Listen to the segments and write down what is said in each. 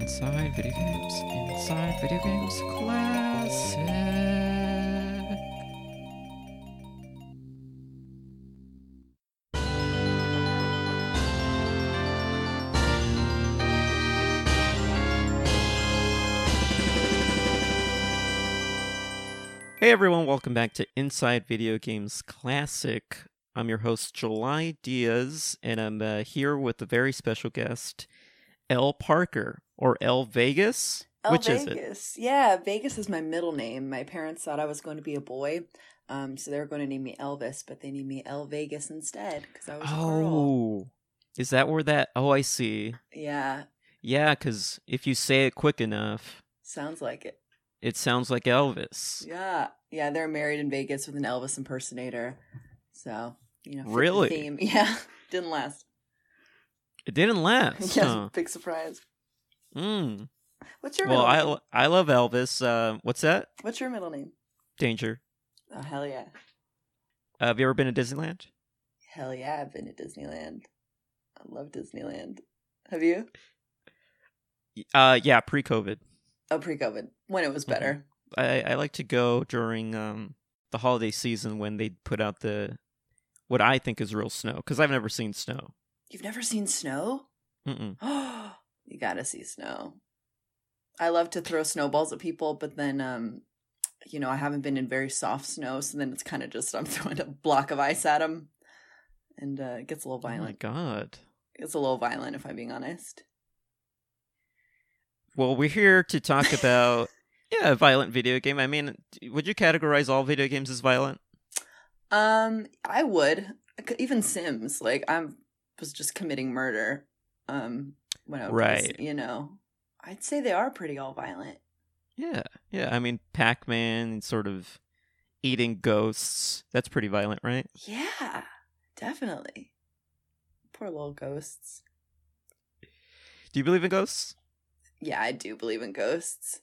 Inside video games. Inside video games. Classic. Hey everyone, welcome back to Inside Video Games Classic. I'm your host, July Diaz, and I'm uh, here with a very special guest, L. Parker, or L. Vegas. El Which is it? Vegas. Yeah, Vegas is my middle name. My parents thought I was going to be a boy, um, so they were going to name me Elvis, but they named me El Vegas instead because I was a girl. Oh, is that where that? Oh, I see. Yeah, Yeah, because if you say it quick enough, sounds like it. it sounds like Elvis. Yeah, yeah, they're married in Vegas with an Elvis impersonator. So you know, fit the Really? theme. Yeah, didn't last. It didn't last. yes, huh? big surprise. Mm. What's your Well, middle I name? I love Elvis. Uh, what's that? What's your middle name? Danger. Oh hell yeah, Uh, have you ever been to Disneyland? hell yeah! I've been to Disneyland. I love Disneyland. Have you? Uh, yeah, pre-COVID. Oh, pre-COVID, when it was Mhm. better. I, I like to go during um the holiday season when they put out the what I think is real snow because I've never seen snow. You've never seen snow? Mm-mm. you gotta see snow. I love to throw snowballs at people, but then, um, you know, I haven't been in very soft snow, so then it's kind of just I'm throwing a block of ice at them, and uh, it gets a little Oh my god. It's a little violent, if I'm being honest. Well, we're here to talk about yeah, a violent video game. I mean, would you categorize all video games as violent? Um, I would even Sims. Like I was just committing murder. Um, when I was, Right. you know, I'd say they are pretty all violent. Yeah, yeah. I mean, Pac-Man sort of eating ghosts. That's pretty violent, right? Yeah, definitely. Poor little ghosts. Do you believe in ghosts? Yeah, I do believe in ghosts.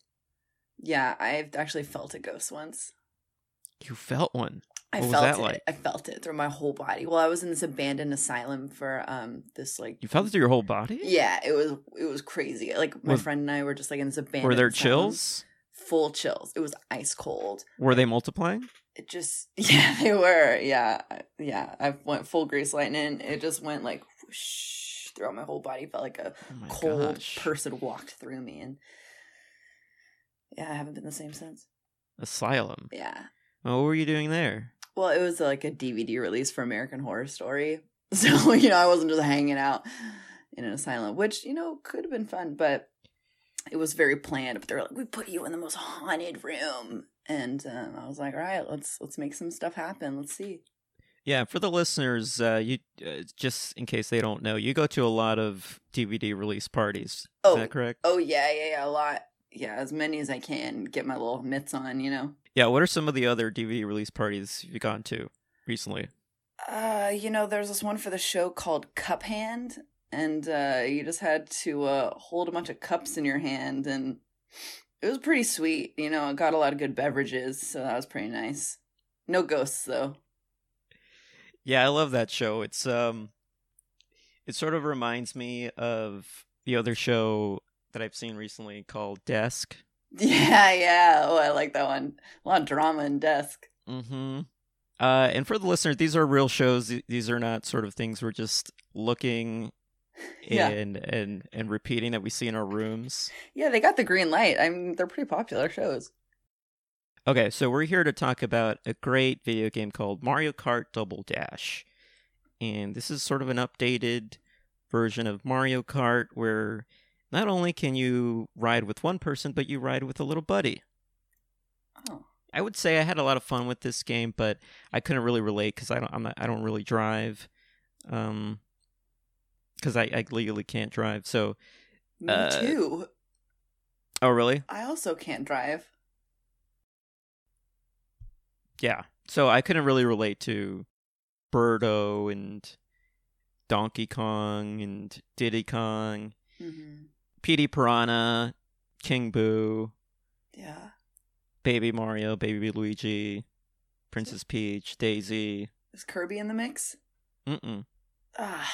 Yeah, I've actually felt a ghost once. You felt one. I What felt it. like? I felt it through my whole body. Well, I was in this abandoned asylum for um this like You felt it through your whole body. Yeah, it was it was crazy. Like my Was- friend and I were just like in this abandoned Were there asylum. chills? Full chills. It was ice cold. Were they multiplying? It just yeah, they were. Yeah. Yeah. I went full grease lightning. It just went like whoosh throughout my whole body. Felt like a Oh cold gosh. person walked through me and yeah i haven't been the same since Asylum. yeah Oh, what were you doing there? Well it was like a dvd release for american horror story so you know i wasn't just hanging out in an asylum which you know could have been fun but it was very planned but they were like we put you in the most haunted room and um, i was like all right let's let's make some stuff happen let's see Yeah, for the listeners, uh, you uh, just in case they don't know, you go to a lot of DVD release parties. Is Oh. that correct? oh yeah yeah yeah a lot yeah as many as i can get my little mitts on you know Yeah. What are some of the other DVD release parties you've gone to recently? Uh, you know, there's this one for the show called Cup Hand, and uh, you just had to uh, hold a bunch of cups in your hand, and it was pretty sweet. You know, it got a lot of good beverages, so that was pretty nice. No ghosts though. Yeah, I love that show. It's um, it sort of reminds me of the other show that I've seen recently called Desk. Yeah, yeah. Oh, I like that one. A lot of drama in desk. Mm-hmm. Uh, and for the listeners, these are real shows. These are not sort of things we're just looking Yeah. and and and repeating that we see in our rooms. Yeah, they got the green light. I mean, they're pretty popular shows. Okay, so we're here to talk about a great video game called Mario Kart Double Dash. And this is sort of an updated version of Mario Kart where not only can you ride with one person, but you ride with a little buddy. Oh, I would say I had a lot of fun with this game, but I couldn't really relate because I don't I'm not, I don't really drive, um, because I, I legally can't drive. So, me Uh, too. oh really? I also can't drive. Yeah. So I couldn't really relate to Birdo and Donkey Kong and Diddy Kong, hmm Petey Piranha, King Boo, Yeah. Baby Mario, Baby Luigi, Princess Peach, Daisy. Is Kirby in the mix? Mm-mm. Ah,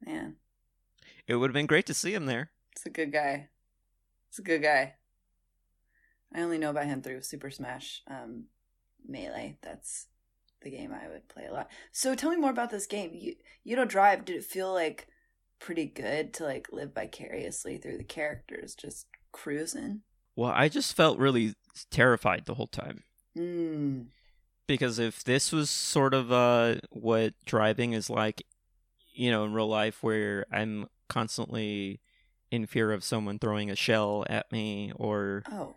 man. It would have been great to see him there. It's a good guy. It's a good guy. I only know about him through Super Smash um, Melee. That's the game I would play a lot. So tell me more about this game. You you don't drive. Did it feel like pretty good to like live vicariously through the characters, just cruising? Well, I just felt really terrified the whole time. Mm. Because if this was sort of uh, what driving is like, you know, in real life, where I'm constantly in fear of someone throwing a shell at me, or Oh,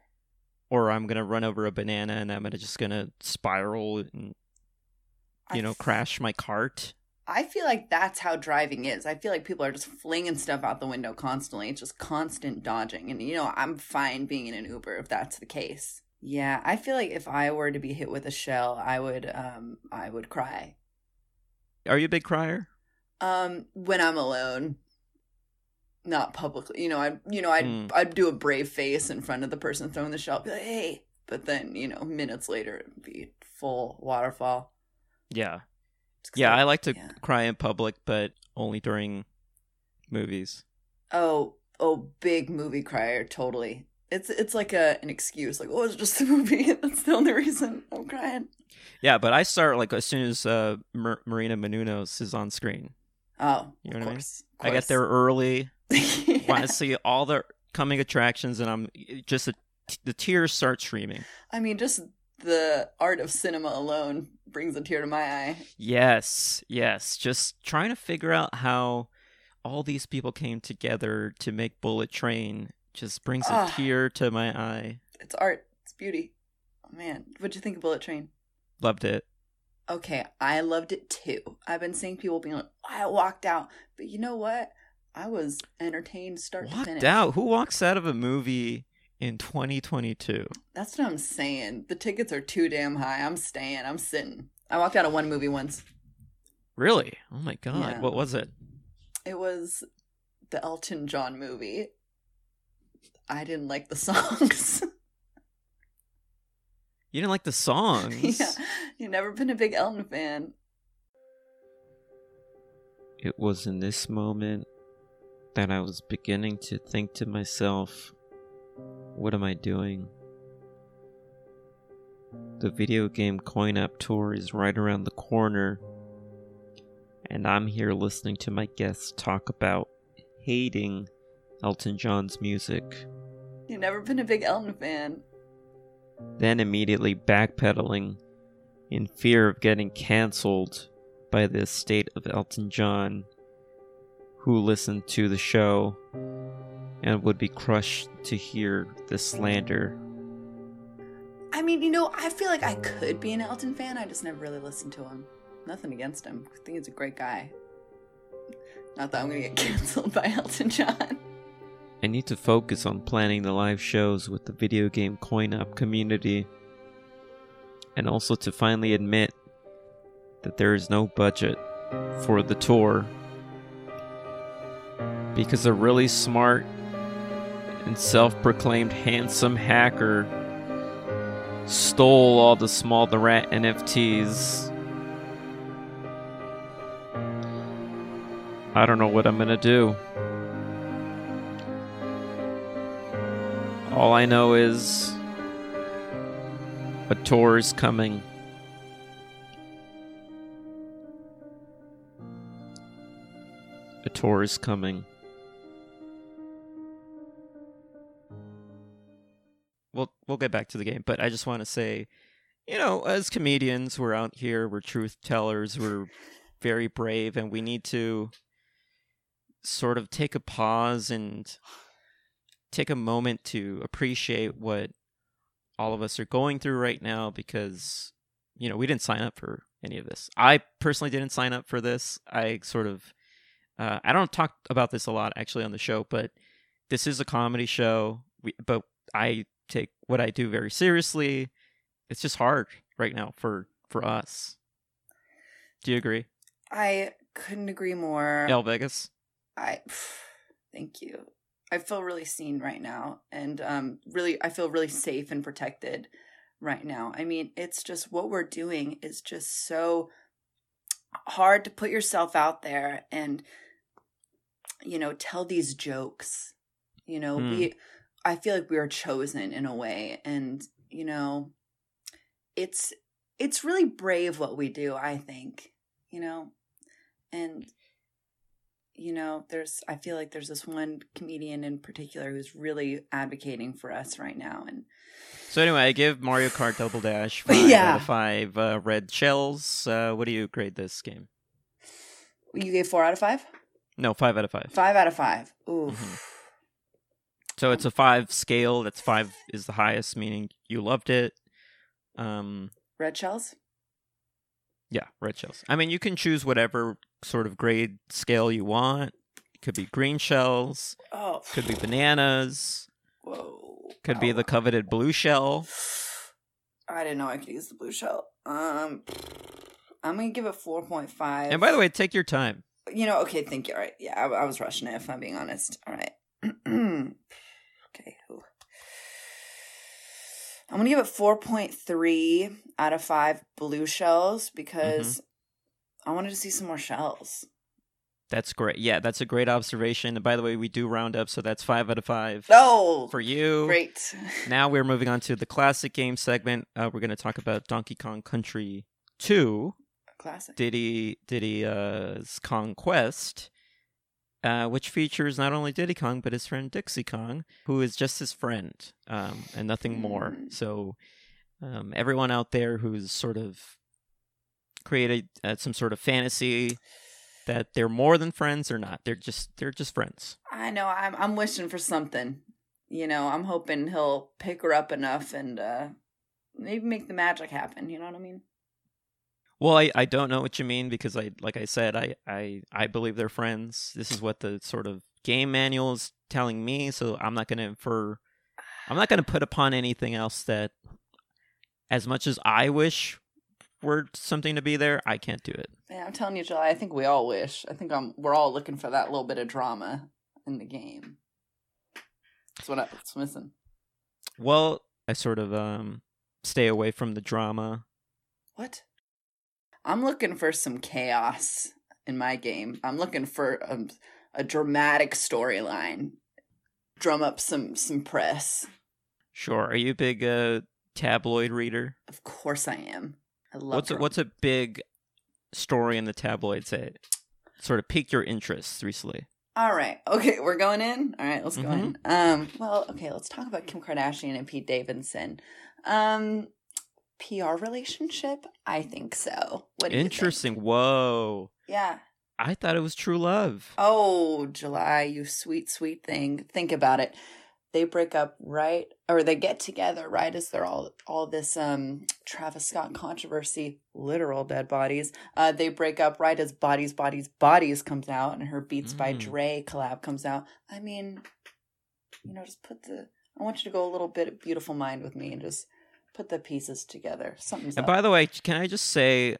or I'm gonna run over a banana and I'm gonna just gonna spiral and I you know f- crash my cart. I feel like that's how driving is. I feel like people are just flinging stuff out the window constantly. It's just constant dodging. And, you know, I'm fine being in an Uber if that's the case. Yeah, I feel like if I were to be hit with a shell, I would, um, I would cry. Are you a big crier? Um, when I'm alone, not publicly. You know, I, you know, I'd, Mm. I'd do a brave face in front of the person throwing the shell, be like, hey. But then, you know, minutes later, it'd be full waterfall. Yeah, yeah. I like to yeah. cry in public, but only during movies. Oh, oh, big movie crier, totally. It's it's like a an excuse, like oh, it's just a movie. That's the only reason I'm crying. Yeah, but I start like as soon as uh, Mar- Marina Menounos is on screen. Oh, You know of what I mean? course. I get there early. Yeah. Want to see all the coming attractions, and I'm just a, the tears start streaming. I mean, just the art of cinema alone brings a tear to my eye. Yes, yes. Just trying to figure out how all these people came together to make Bullet Train just brings a Ah. tear to my eye. It's art. It's beauty. Oh man, what'd you think of Bullet Train? Loved it. Okay, I loved it too. I've been seeing people being like, I walked out, but you know what? I was entertained start to Walked out. Who walks out of a movie in 2022? That's what I'm saying. The tickets are too damn high. I'm staying. I'm sitting. I walked out of one movie once. Really? Oh my god. Yeah. What was it? It was the Elton John movie. I didn't like the songs. You didn't like the songs. yeah, you've never been a big Elton fan. It was in this moment that I was beginning to think to myself, what am I doing? The video game coin app tour is right around the corner, and I'm here listening to my guests talk about hating Elton John's music, You've never been a big Elton fan. then immediately backpedaling in fear of getting cancelled by the estate of Elton John, who listened to the show and would be crushed to hear the slander. I mean, you know, I feel like I could be an Elton fan. I just never really listened to him. Nothing against him. I think he's a great guy. Not that I'm gonna get canceled by Elton John. I need to focus on planning the live shows with the video game coin up community, and also to finally admit that there is no budget for the tour because a really smart and self proclaimed handsome hacker stole all the Small the Rat NFTs. I don't know what I'm gonna do. All I know is a tour is coming. A tour is coming. We'll get back to the game, but I just want to say, you know, as comedians, we're out here, we're truth tellers, we're very brave, and we need to sort of take a pause and take a moment to appreciate what all of us are going through right now because you know we didn't sign up for any of this. I personally didn't sign up for this. I sort of uh, i don't talk about this a lot actually on the show but this is a comedy show. We, but i take what i do very seriously it's just hard right now for for us do you agree I couldn't agree more. el vegas I thank you. I feel really seen right now and um really I feel really safe and protected right now. I mean, it's just what we're doing is just so hard to put yourself out there and you know, tell these jokes You know, Hmm. we I feel like we are chosen in a way and you know, it's it's really brave what we do, I think. You know, and you know, there's I feel like there's this one comedian in particular who's really advocating for us right now and So anyway, I give Mario Kart Double Dash five Yeah. out of five uh, red shells. Uh, what do you grade this game? you gave 4 out of 5? No, five out of five. 5 out of 5. Ooh. Mhm. So it's a five scale. That's five is the highest, meaning you loved it. Um, Red shells? yeah, red shells. I mean, you can choose whatever sort of grade scale you want. It could be green shells. Oh. Could be bananas. Whoa. Could be the coveted blue shell. I didn't know I could use the blue shell. Um, I'm gonna give it four point five. And by the way, take your time. you know, okay, thank you. All right, yeah, I, I was rushing it. If I'm being honest. All right. okay. ooh. I'm gonna give it four point three out of five blue shells because I wanted to see some more shells. That's great. Yeah, that's a great observation. And by the way, we do round up, so that's five out of five. Oh, for you. great. Now we're moving on to the classic game segment. Uh, we're going to talk about Donkey Kong Country 2, Classic. Diddy Diddy's Kong Quest, uh, which features not only Diddy Kong but his friend Dixie Kong, who is just his friend um, and nothing more. Mm. So um, everyone out there who's sort of created uh, some sort of fantasy that they're more than friends or not, they're just they're just friends. I know. I'm I'm wishing for something. You know, I'm hoping he'll pick her up enough and uh maybe make the magic happen. You know what I mean? Well, I, I don't know what you mean because I like I said I, I I believe they're friends. This is what the sort of game manual is telling me, so I'm not going to infer. I'm not going to put upon anything else that, as much as I wish were something to be there, I can't do it. Yeah, I'm telling you, July. I think we all wish. I think I'm. We're all looking for that little bit of drama in the game. That's what I, what's missing. Well, I sort of um stay away from the drama. What? I'm looking for some chaos in my game. I'm looking for um, a dramatic storyline. Drum up some some press. Sure. Are you a big uh, tabloid reader? Of course I am. I love What's a, what's a big story in the tabloids that sort of piqued your interest recently? All right. Okay, we're going in. All right, let's go Mhm. in. Um, well, okay, let's talk about Kim Kardashian and Pete Davidson. Um, PR relationship? I think so. What? Interesting. Whoa. Yeah. I thought it was true love. Oh, July, you sweet, sweet thing. Think about it. They break up right, or they get together right as they're all all this um Travis Scott controversy, literal dead bodies. Uh, they break up right as Bodies, Bodies, Bodies comes out, and her Beats by Mm. Dre collab comes out. I mean, you know, just put the. I want you to go a little bit beautiful mind with me and just put the pieces together. Something's And up. by the way, can I just say,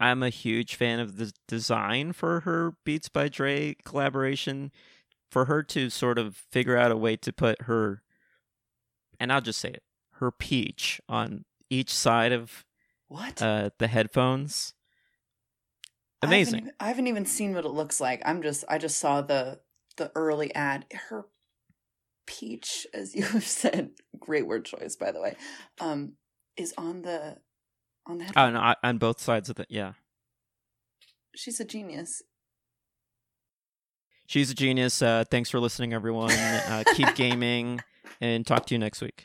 I'm a huge fan of the design for her Beats by Dre collaboration. For her to sort of figure out a way to put her, and I'll just say it, her peach on each side of what? uh, the headphones. I haven't Amazing. even- I haven't even seen what it looks like. I'm just I just saw the the early ad. Her peach, as you have said, great word choice by the way, um, is on the on the. Oh, headphone. no, on both sides of the yeah. She's a genius. She's a genius. Uh, thanks for listening, everyone. Uh, keep gaming, and talk to you next week.